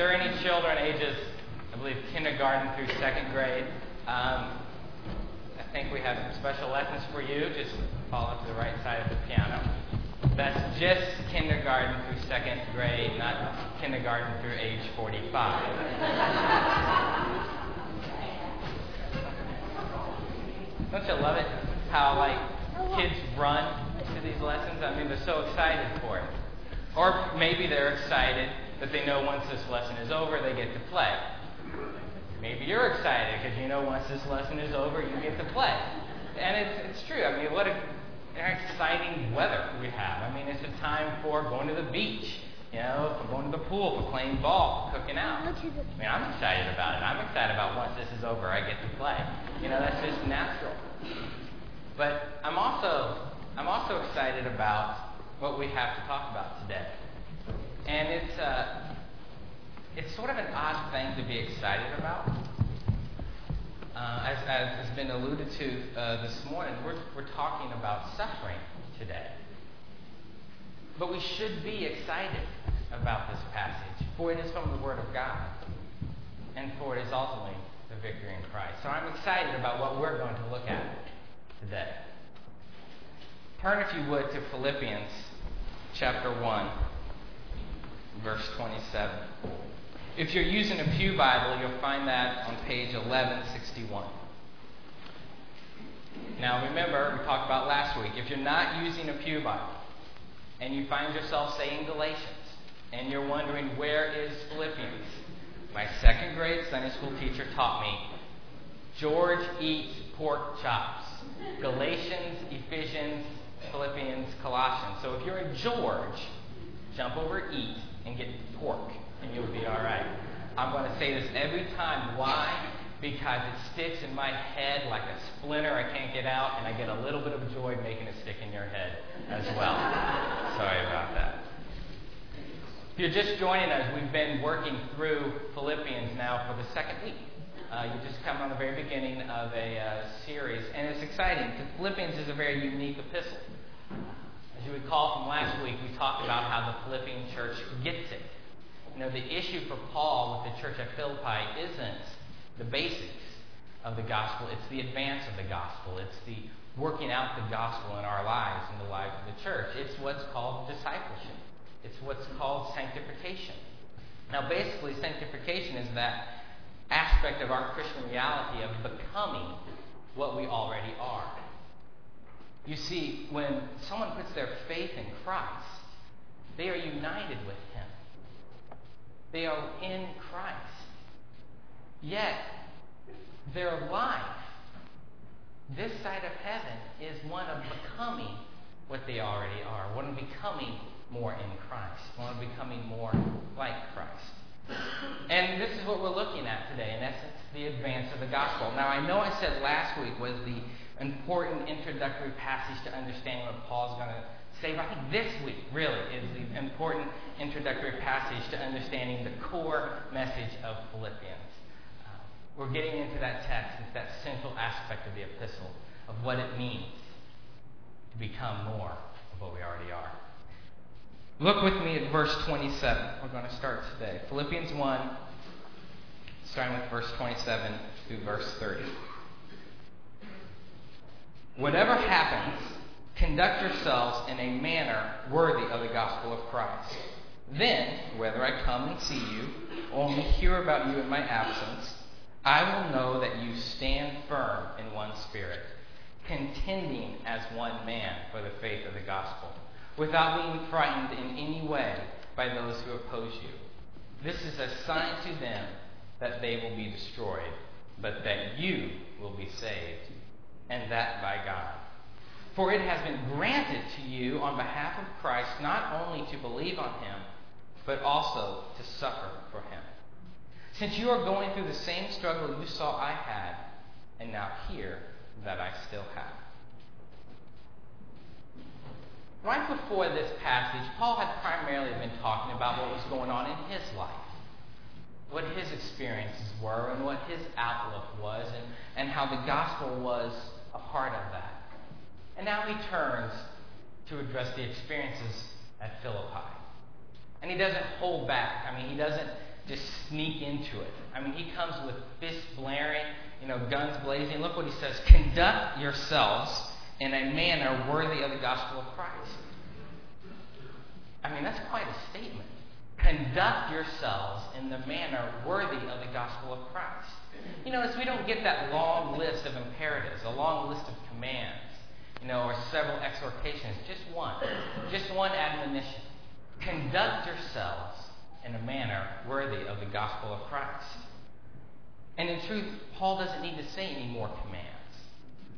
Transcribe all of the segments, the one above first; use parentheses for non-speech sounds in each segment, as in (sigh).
there are any children ages, I believe, kindergarten through second grade, um, I think we have some special lessons for you. Just follow to the right side of the piano. That's just kindergarten through second grade, not kindergarten through age 45. Don't you love it? How like kids run to these lessons? I mean, they're so excited for it. Or maybe they're excited that they know once this lesson is over, they get to play. Maybe you're excited because you know once this lesson is over, you get to play. And it's, it's true. I mean, what a, an exciting weather we have. I mean, it's a time for going to the beach, you know, for going to the pool, for playing ball, for cooking out. I mean, I'm excited about it. I'm excited about once this is over, I get to play. You know, that's just natural. But I'm also, I'm also excited about what we have to talk about today. And it's, uh, it's sort of an odd thing to be excited about. Uh, as, as, has been alluded to uh, this morning, we're, we're talking about suffering today. But we should be excited about this passage, for it is from the Word of God, and for it is ultimately the victory in Christ. So I'm excited about what we're going to look at today. Turn, if you would, to Philippians chapter 1, verse 27. If you're using a Pew Bible, you'll find that on page 1161. Now, remember, we talked about last week, if you're not using a Pew Bible and you find yourself saying Galatians and you're wondering where is Philippians, my second grade Sunday school teacher taught me George eats pork chops. Galatians, Ephesians, Philippians, Colossians. So if you're a George, jump over eat and get pork and you'll be all right. I'm going to say this every time. Why? Because it sticks in my head like a splinter I can't get out, and I get a little bit of joy making it stick in your head as well. (laughs) Sorry about that. If you're just joining us, we've been working through Philippians now for the second week. Uh, you just come on the very beginning of a uh, series, and it's exciting because Philippians is a very unique epistle. As you recall from last week, we talked about how the Philippian church gets it. You know, the issue for Paul with the church at Philippi isn't the basics of the gospel, it's the advance of the gospel. It's the working out the gospel in our lives, in the lives of the church. It's what's called discipleship, it's what's called sanctification. Now, basically, sanctification is that aspect of our Christian reality of becoming what we already are. You see, when someone puts their faith in Christ, they are united with Him. They are in Christ. Yet, their life, this side of heaven, is one of becoming what they already are, one of becoming more in Christ, one of becoming more like Christ. And this is what we're looking at today, in essence, the advance of the gospel. Now, I know I said last week was the important introductory passage to understanding what Paul's going to say, but I think this week really is the important introductory passage to understanding the core message of Philippians. Uh, we're getting into that text, it's that central aspect of the epistle of what it means to become more of what we already are. Look with me at verse 27. We're going to start today. Philippians 1, starting with verse 27 through verse 30. Whatever happens, conduct yourselves in a manner worthy of the gospel of Christ. Then, whether I come and see you, or only hear about you in my absence, I will know that you stand firm in one spirit, contending as one man for the faith of the gospel, without being frightened in any way by those who oppose you. This is a sign to them that they will be destroyed, but that you will be saved, and that by God. For it has been granted to you on behalf of Christ not only to believe on him, but also to suffer for him. Since you are going through the same struggle you saw I had, and now hear that I still have. Right before this passage, Paul had primarily been talking about what was going on in his life, what his experiences were, and what his outlook was, and, and how the gospel was a part of that. And now he turns to address the experiences at Philippi. And he doesn't hold back. I mean, he doesn't just sneak into it. I mean, he comes with fists blaring, you know, guns blazing. Look what he says Conduct yourselves in a manner worthy of the gospel of Christ. I mean, that's quite a statement. Conduct yourselves in the manner worthy of the gospel of Christ. You notice we don't get that long list of imperatives, a long list of commands, you know, or several exhortations. Just one. Just one admonition. Conduct yourselves in a manner worthy of the gospel of Christ. And in truth, Paul doesn't need to say any more commands.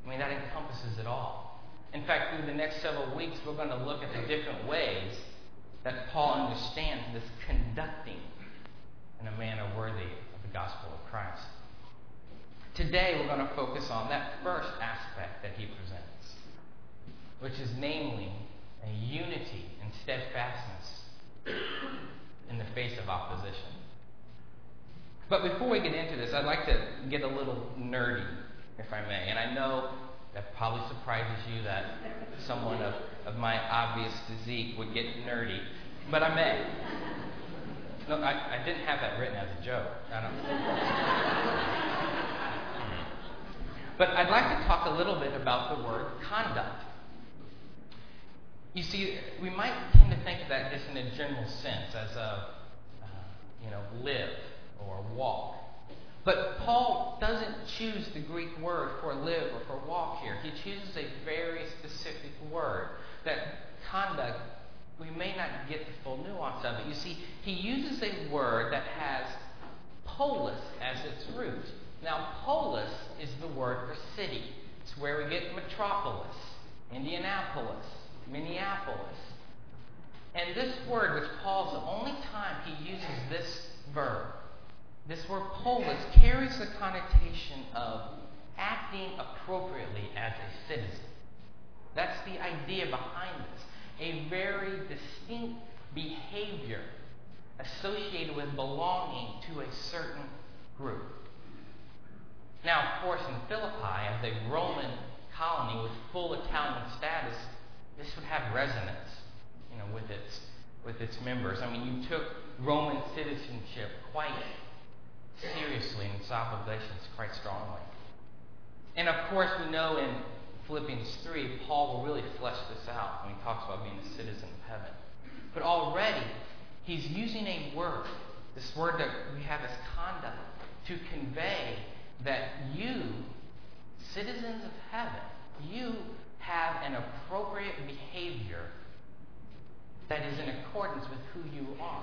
I mean, that encompasses it all. In fact, through the next several weeks, we're going to look at the different ways that Paul understands this conducting in a manner worthy of the gospel of Christ. Today, we're going to focus on that first aspect that he presents, which is namely a unity and steadfastness in the face of opposition. But before we get into this, I'd like to get a little nerdy, if I may. And I know that probably surprises you that someone of, of my obvious physique would get nerdy, but I may. No, I, I didn't have that written as a joke. But I'd like to talk a little bit about the word conduct. You see, we might tend to think of that just in a general sense, as a, uh, you know, live or walk. But Paul doesn't choose the Greek word for live or for walk here. He chooses a very specific word that conduct, we may not get the full nuance of it. You see, he uses a word that has polis as its root. Now, polis is the word for city. It's where we get metropolis, Indianapolis, Minneapolis. And this word, which Paul's the only time he uses this verb, this word polis carries the connotation of acting appropriately as a citizen. That's the idea behind this. A very distinct behavior associated with belonging to a certain group. Now, of course, in Philippi, as a Roman colony with full Italian status, this would have resonance, you know, with its with its members. I mean, you took Roman citizenship quite seriously in its obligations quite strongly. And of course, we know in Philippians 3, Paul will really flesh this out when he talks about being a citizen of heaven. But already, he's using a word, this word that we have as conduct, to convey that you, citizens of heaven, you have an appropriate behavior that is in accordance with who you are.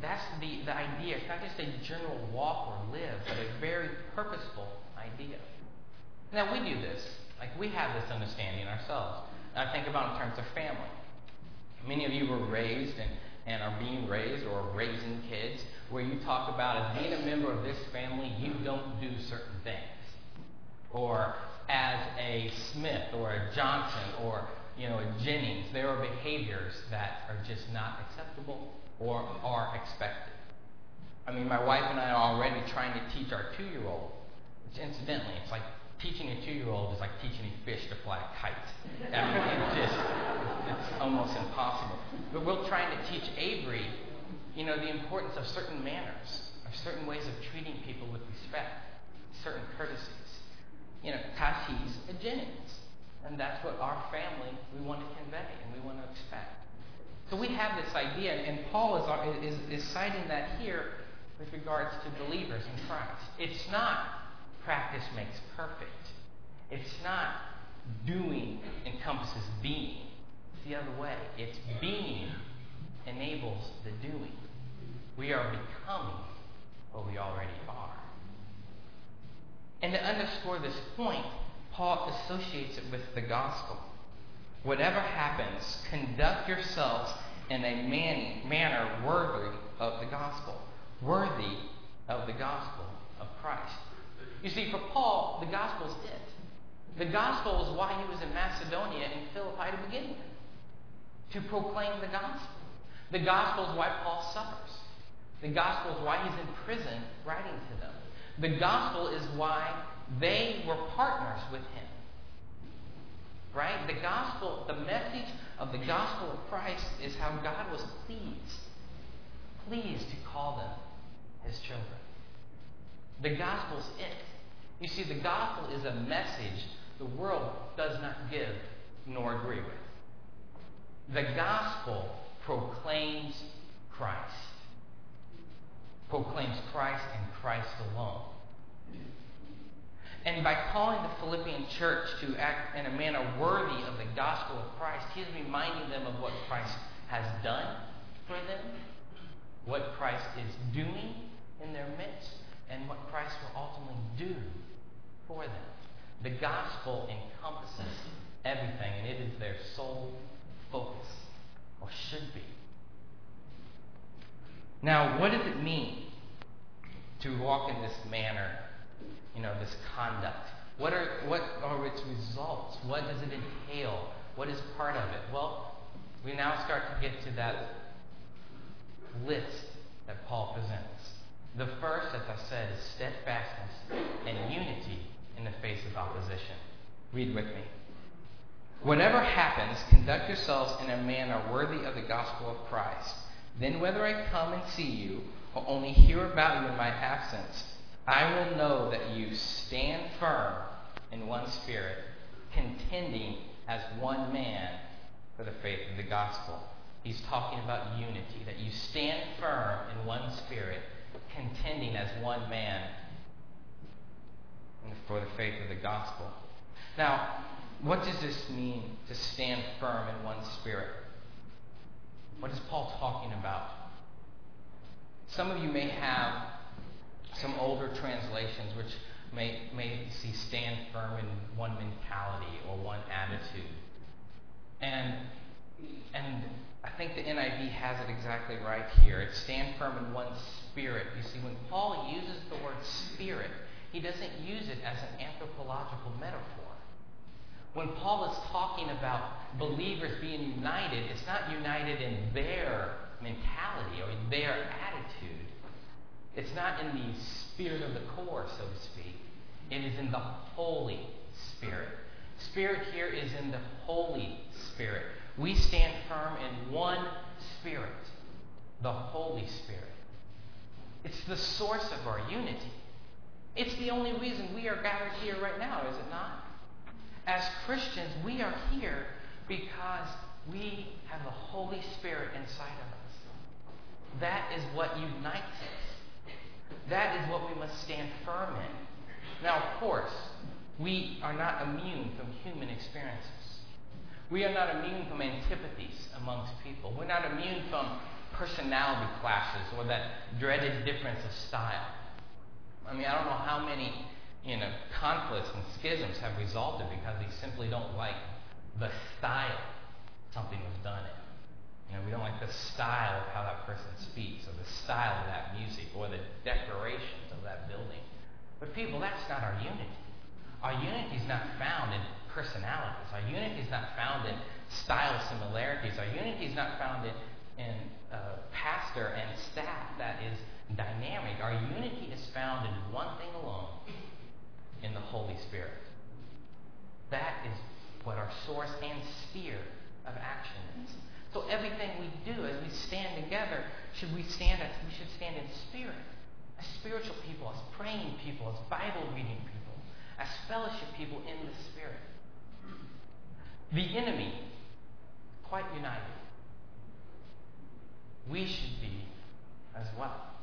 That's the, the idea. It's not just a general walk or live, but a very purposeful idea. Now, we do this. Like, we have this understanding ourselves. I think about it in terms of family. Many of you were raised and, and are being raised or raising kids where you talk about as being a member of this family, you don't do certain things. Or as a Smith or a Johnson or you know a Jennings, there are behaviors that are just not acceptable or are expected. I mean, my wife and I are already trying to teach our two-year-old. Which, incidentally, it's like teaching a two-year-old is like teaching a fish to fly a kite. I mean, just it's almost impossible. But we're trying to teach Avery, you know, the importance of certain manners, of certain ways of treating people with respect, certain courtesies. You know, Tashi's a Jennings, and that's what our family we want to convey and we want to expect. So we have this idea, and Paul is, is, is citing that here with regards to believers in Christ. It's not practice makes perfect. It's not doing encompasses being. It's the other way. It's being enables the doing. We are becoming what we already are. And to underscore this point, Paul associates it with the gospel. Whatever happens, conduct yourselves in a man, manner worthy of the gospel. Worthy of the gospel of Christ. You see, for Paul, the gospel is it. The gospel is why he was in Macedonia and Philippi to begin with. To proclaim the gospel. The gospel is why Paul suffers. The gospel is why he's in prison writing to them. The gospel is why they were partners with him. Right? The gospel, the message of the gospel of Christ is how God was pleased pleased to call them his children. The gospel's it. You see, the gospel is a message the world does not give nor agree with. The gospel proclaims Christ. Proclaims Christ and Christ alone. And by calling the Philippian church to act in a manner worthy of the gospel of Christ, he is reminding them of what Christ has done for them, what Christ is doing in their midst, and what Christ will ultimately do for them. The gospel encompasses everything, and it is their sole focus, or should be. Now, what does it mean to walk in this manner, you know, this conduct? What are, what are its results? What does it entail? What is part of it? Well, we now start to get to that list that Paul presents. The first, as I said, is steadfastness and unity in the face of opposition. Read with me. Whatever happens, conduct yourselves in a manner worthy of the gospel of Christ. Then, whether I come and see you or only hear about you in my absence, I will know that you stand firm in one spirit, contending as one man for the faith of the gospel. He's talking about unity, that you stand firm in one spirit, contending as one man for the faith of the gospel. Now, what does this mean to stand firm in one spirit? What is Paul talking about? Some of you may have some older translations which may, may see stand firm in one mentality or one attitude. And, and I think the NIV has it exactly right here. It's stand firm in one spirit. You see, when Paul uses the word spirit, he doesn't use it as an anthropological metaphor. When Paul is talking about believers being united, it's not united in their mentality or their attitude. It's not in the spirit of the corps, so to speak. It is in the Holy Spirit. Spirit here is in the Holy Spirit. We stand firm in one Spirit, the Holy Spirit. It's the source of our unity. It's the only reason we are gathered here right now, is it not? As Christians, we are here because we have the Holy Spirit inside of us. That is what unites us. That is what we must stand firm in. Now, of course, we are not immune from human experiences. We are not immune from antipathies amongst people. We're not immune from personality clashes or that dreaded difference of style. I mean, I don't know how many you know, conflicts and schisms have resulted because we simply don't like the style something was done in. You know, we don't like the style of how that person speaks, or the style of that music, or the decorations of that building. But people, that's not our unity. Our unity is not found in personalities. Our unity is not found in style similarities. Our unity is not found in, in pastor and staff that is dynamic. Our unity is found in one thing alone in the Holy Spirit. That is what our source and sphere of action is. So everything we do as we stand together, should we stand as we should stand in spirit, as spiritual people, as praying people, as Bible reading people, as fellowship people in the Spirit. The enemy, quite united. We should be as well.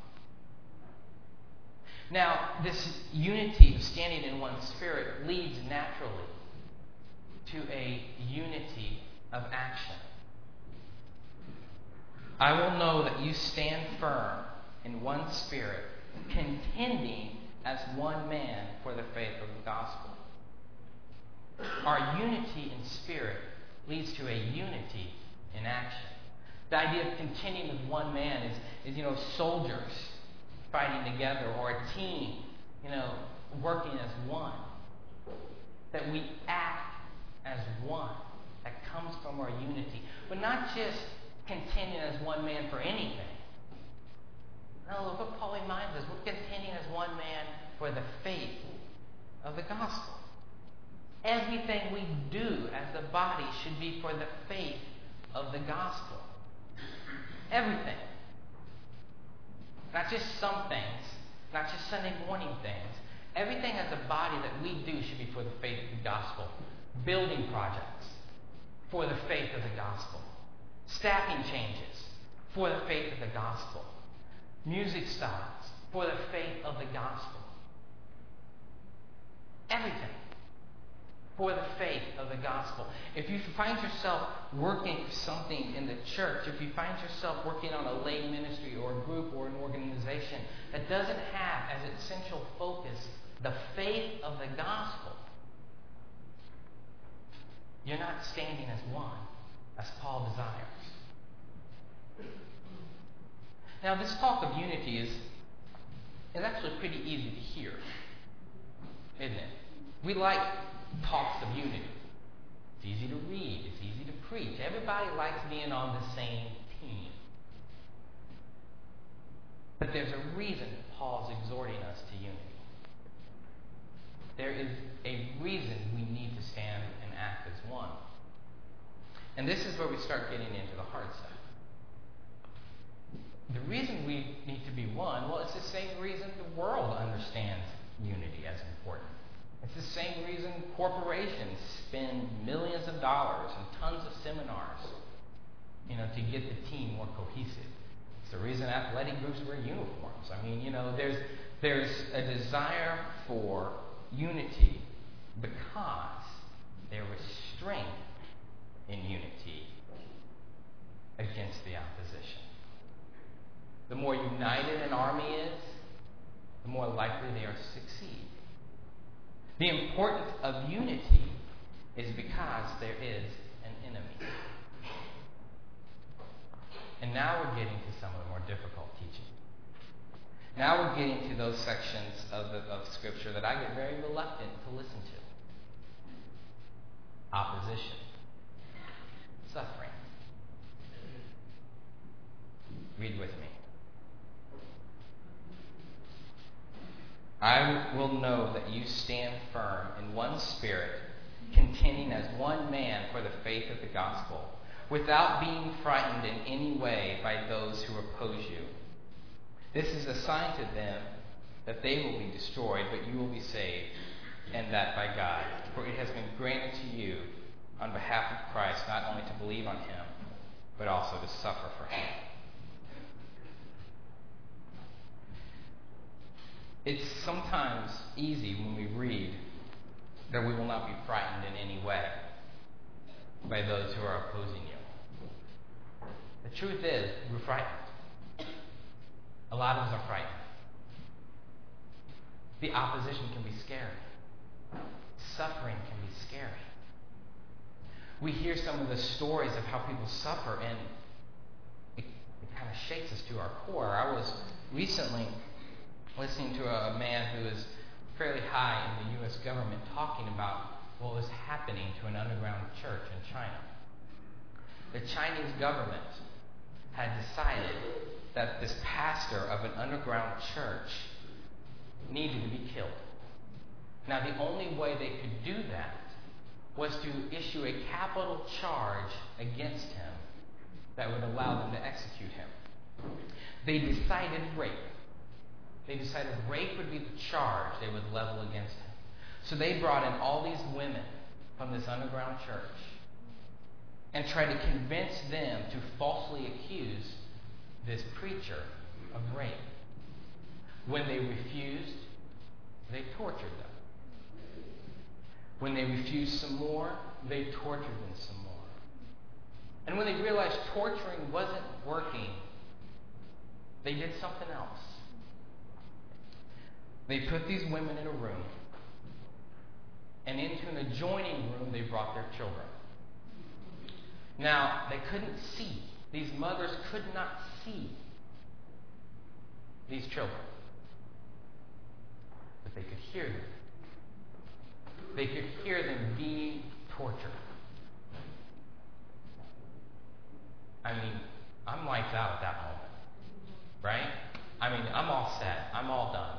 Now, this unity of standing in one spirit leads naturally to a unity of action. I will know that you stand firm in one spirit, contending as one man for the faith of the gospel. Our unity in spirit leads to a unity in action. The idea of contending with one man is, is you know, soldiers fighting together or a team, you know, working as one. That we act as one. That comes from our unity. But not just contending as one man for anything. No, look what Paul reminds us. We're contending as one man for the faith of the gospel. Everything we do as the body should be for the faith of the gospel. Everything. Not just some things, not just Sunday morning things. Everything as a body that we do should be for the faith of the gospel. Building projects for the faith of the gospel. Staffing changes for the faith of the gospel. Music styles for the faith of the gospel. Everything for the the gospel. If you find yourself working something in the church, if you find yourself working on a lay ministry or a group or an organization that doesn't have as its central focus the faith of the gospel, you're not standing as one, as Paul desires. Now, this talk of unity is, is actually pretty easy to hear, isn't it? We like talks of unity. It's easy to read, it's easy to preach. Everybody likes being on the same team. But there's a reason Paul's exhorting us to unity. There is a reason we need to stand and act as one. And this is where we start getting into the hard stuff. The reason we need to be one, well, it's the same reason the world understands unity as important. It's the same reason corporations spend millions of dollars and tons of seminars, you know, to get the team more cohesive. It's the reason athletic groups wear uniforms. I mean, you know, there's there's a desire for unity because there was strength in unity against the opposition. The more united an army is, the more likely they are to succeed. The importance of unity is because there is an enemy. And now we're getting to some of the more difficult teaching. Now we're getting to those sections of, the, of Scripture that I get very reluctant to listen to opposition, suffering. Read with me. I will know that you stand firm in one spirit, contending as one man for the faith of the gospel, without being frightened in any way by those who oppose you. This is a sign to them that they will be destroyed, but you will be saved, and that by God. For it has been granted to you on behalf of Christ not only to believe on him, but also to suffer for him. It's sometimes easy when we read that we will not be frightened in any way by those who are opposing you. The truth is, we're frightened. A lot of us are frightened. The opposition can be scary. Suffering can be scary. We hear some of the stories of how people suffer, and it, it kind of shakes us to our core. I was recently listening to a man who is fairly high in the U.S. government talking about what was happening to an underground church in China. The Chinese government had decided that this pastor of an underground church needed to be killed. Now, the only way they could do that was to issue a capital charge against him that would allow them to execute him. They decided rape. They decided rape would be the charge they would level against him. So they brought in all these women from this underground church and tried to convince them to falsely accuse this preacher of rape. When they refused, they tortured them. When they refused some more, they tortured them some more. And when they realized torturing wasn't working, they did something else. They put these women in a room, and into an adjoining room, they brought their children. Now, they couldn't see. These mothers could not see these children, but they could hear them. They could hear them being tortured. I mean, I'm lights out at that moment, right? I mean, I'm all set. I'm all done.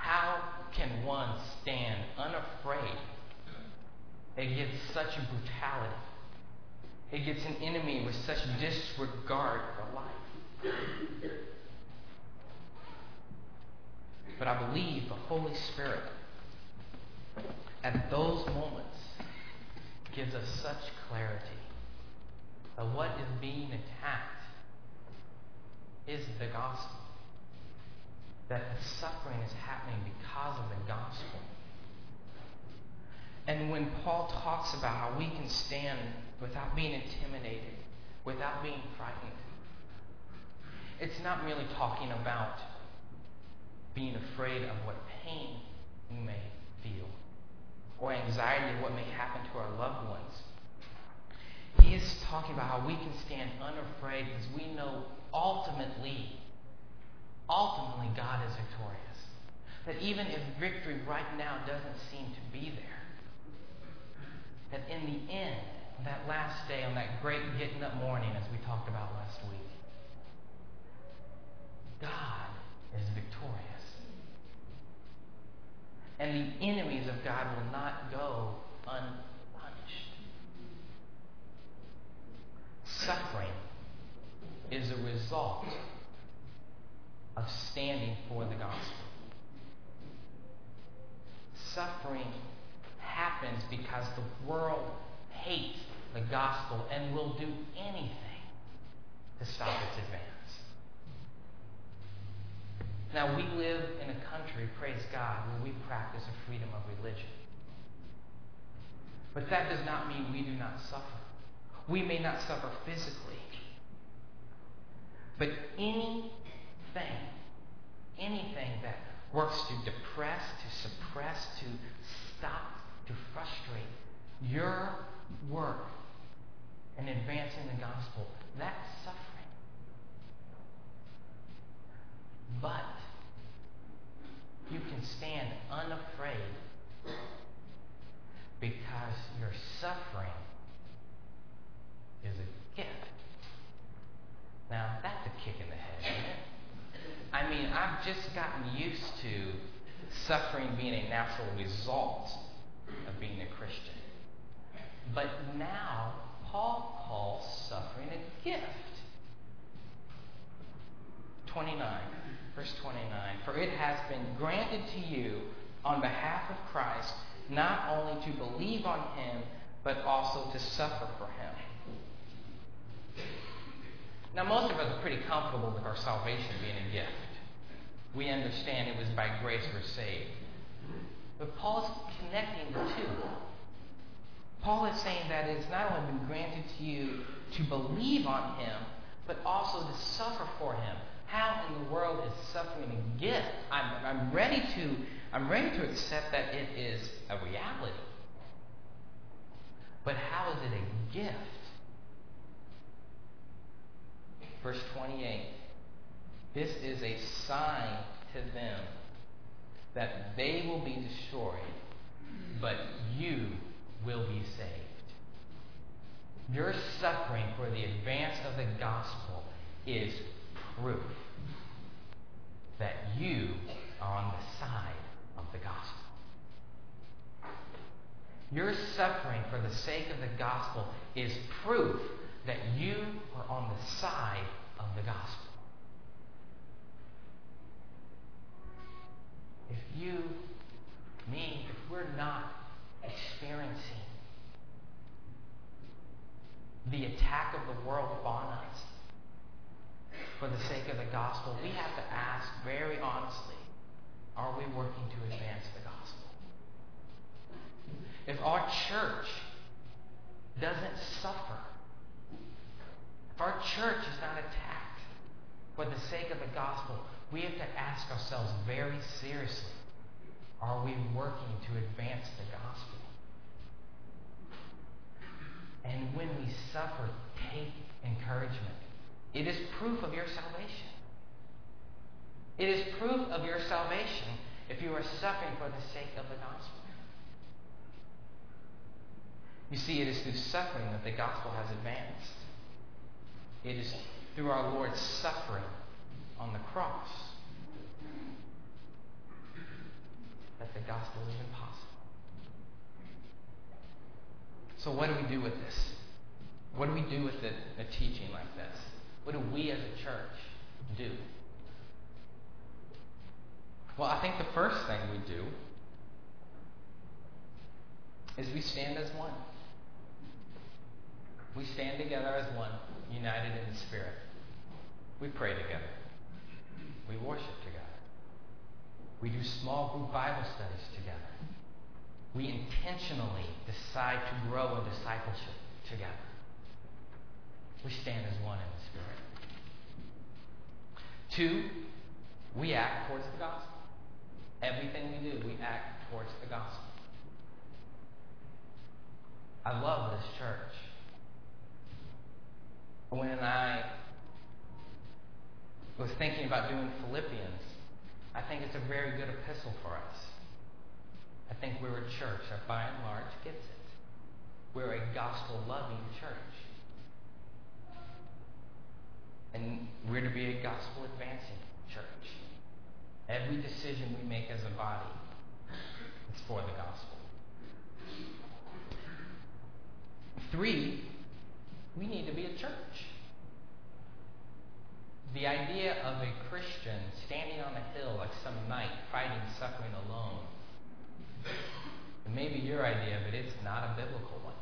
How can one stand unafraid against such brutality? Against an enemy with such disregard for life? But I believe the Holy Spirit, at those moments, gives us such clarity that what is being attacked is the gospel. That the suffering is happening because of the gospel. And when Paul talks about how we can stand without being intimidated, without being frightened, it's not really talking about being afraid of what pain we may feel or anxiety of what may happen to our loved ones. He is talking about how we can stand unafraid because we know ultimately, ultimately God is victorious. That even if victory right now doesn't seem to be there, that in the end, that last day, on that great getting up morning, as we talked about last week, God is victorious. And the enemies of God will not go unpunished. Suffering is a result of standing for the gospel. Suffering happens because the world hates the gospel and will do anything to stop its advance. Now, we live in a country, praise God, where we practice a freedom of religion. But that does not mean we do not suffer. We may not suffer physically. But anything, anything that works to depress, to suppress, to stop, to frustrate your work in advancing the gospel, that's suffering. But you can stand unafraid because your suffering is a gift. Now, that's a kick in the head? I mean, I've just gotten used to suffering being a natural result of being a Christian. But now, Paul calls suffering a gift. 29. Verse 29 For it has been granted to you on behalf of Christ not only to believe on him, but also to suffer for him. Now, most of us are pretty comfortable with our salvation being a gift. We understand it was by grace we're saved. But Paul is connecting the two. Paul is saying that it's not only been granted to you to believe on him, but also to suffer for him. How in the world is suffering a gift? I'm, I'm ready to I'm ready to accept that it is a reality. But how is it a gift? Verse 28. This is a sign to them that they will be destroyed, but you will be saved. Your suffering for the advance of the gospel is proof that you are on the side of the gospel. Your suffering for the sake of the gospel is proof that you are on the side of the gospel. If you, me, if we're not experiencing the attack of the world upon us, for the sake of the gospel, we have to ask very honestly are we working to advance the gospel? If our church doesn't suffer, our church is not attacked for the sake of the gospel, we have to ask ourselves very seriously are we working to advance the gospel? And when we suffer, take encouragement. It is proof of your salvation. It is proof of your salvation if you are suffering for the sake of the gospel. You see, it is through suffering that the gospel has advanced. It is through our Lord's suffering on the cross that the gospel is impossible. So, what do we do with this? What do we do with a, a teaching like this? What do we as a church do? Well, I think the first thing we do is we stand as one. We stand together as one, united in the Spirit. We pray together. We worship together. We do small group Bible studies together. We intentionally decide to grow in discipleship together. We stand as one in the Spirit. Two, we act towards the gospel. Everything we do, we act towards the gospel. I love this church. When I was thinking about doing Philippians, I think it's a very good epistle for us. I think we're a church that by and large gets it. We're a gospel loving church. And we're to be a gospel advancing church. Every decision we make as a body is for the gospel. Three, we need to be a church. The idea of a Christian standing on a hill like some knight fighting suffering alone. It may be your idea, but it's not a biblical one.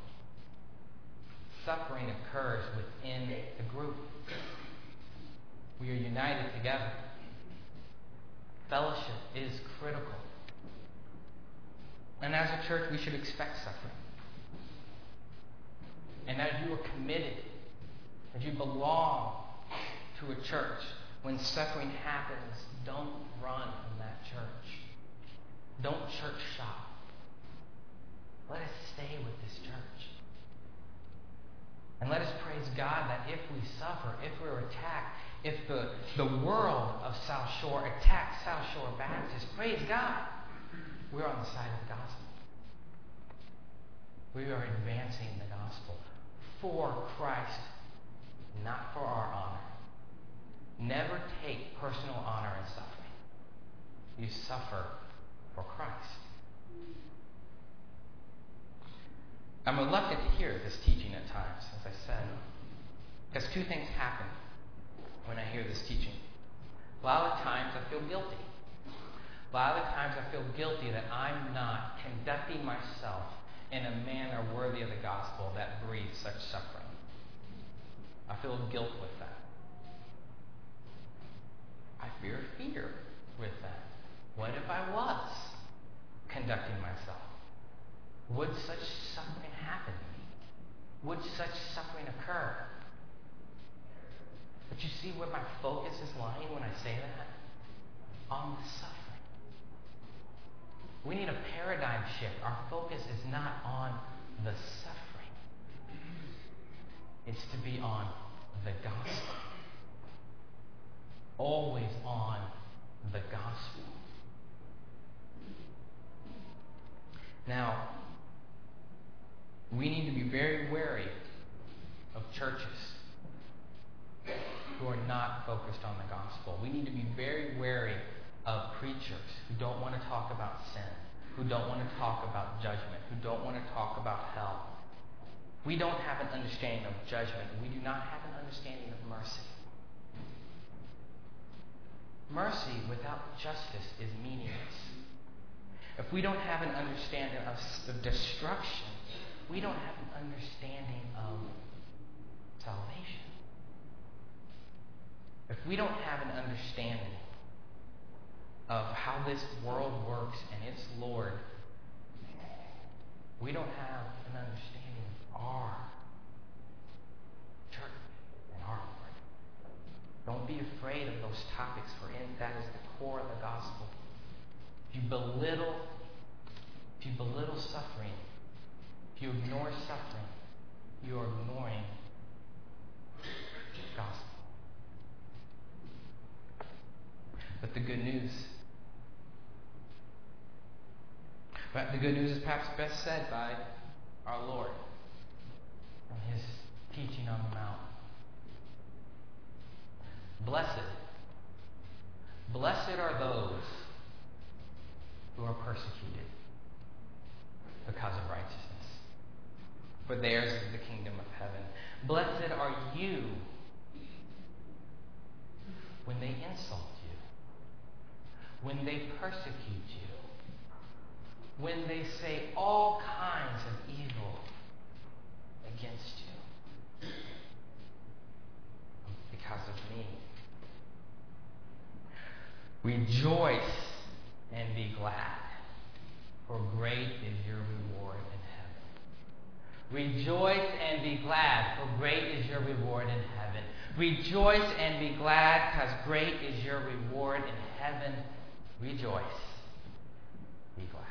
Suffering occurs within the group. We are united together. Fellowship is critical. And as a church, we should expect suffering. And as you are committed, as you belong to a church, when suffering happens, don't run from that church. Don't church shop. Let us stay with this church. And let us praise God that if we suffer, if we're attacked, if the, the world of South Shore attacks South Shore Baptist, praise God, we're on the side of the gospel. We are advancing the gospel for Christ, not for our honor. Never take personal honor in suffering. You suffer for Christ. I'm reluctant to hear this teaching at times, as I said, because two things happen when I hear this teaching. A lot of times I feel guilty. A lot of times I feel guilty that I'm not conducting myself in a manner worthy of the gospel that breeds such suffering. I feel guilt with that. I fear fear with that. What if I was conducting myself? Would such suffering happen? Would such suffering occur? But you see where my focus is lying when I say that? On the suffering. We need a paradigm shift. Our focus is not on the suffering, it's to be on the gospel. Always on the gospel. Now, we need to be very wary of churches who are not focused on the gospel. We need to be very wary of preachers who don't want to talk about sin, who don't want to talk about judgment, who don't want to talk about hell. We don't have an understanding of judgment. We do not have an understanding of mercy. Mercy without justice is meaningless. If we don't have an understanding of destruction, we don't have an understanding of salvation. If we don't have an understanding of how this world works and its Lord, we don't have an understanding of our church and our Lord. Don't be afraid of those topics, for in that is the core of the gospel. If you belittle, if you belittle suffering, if you ignore suffering, you are ignoring the gospel. But the good news But the good news is perhaps best said by our Lord in his teaching on the Mount. Blessed, blessed are those who are persecuted because of righteousness, for theirs is the kingdom of heaven. Blessed are you when they insult you, when they persecute you, when they say all kinds of evil against you because of me. Rejoice and be glad, for great is your reward in heaven. Rejoice and be glad, for great is your reward in heaven. Rejoice and be glad, because great is your reward in heaven. Rejoice. Be glad.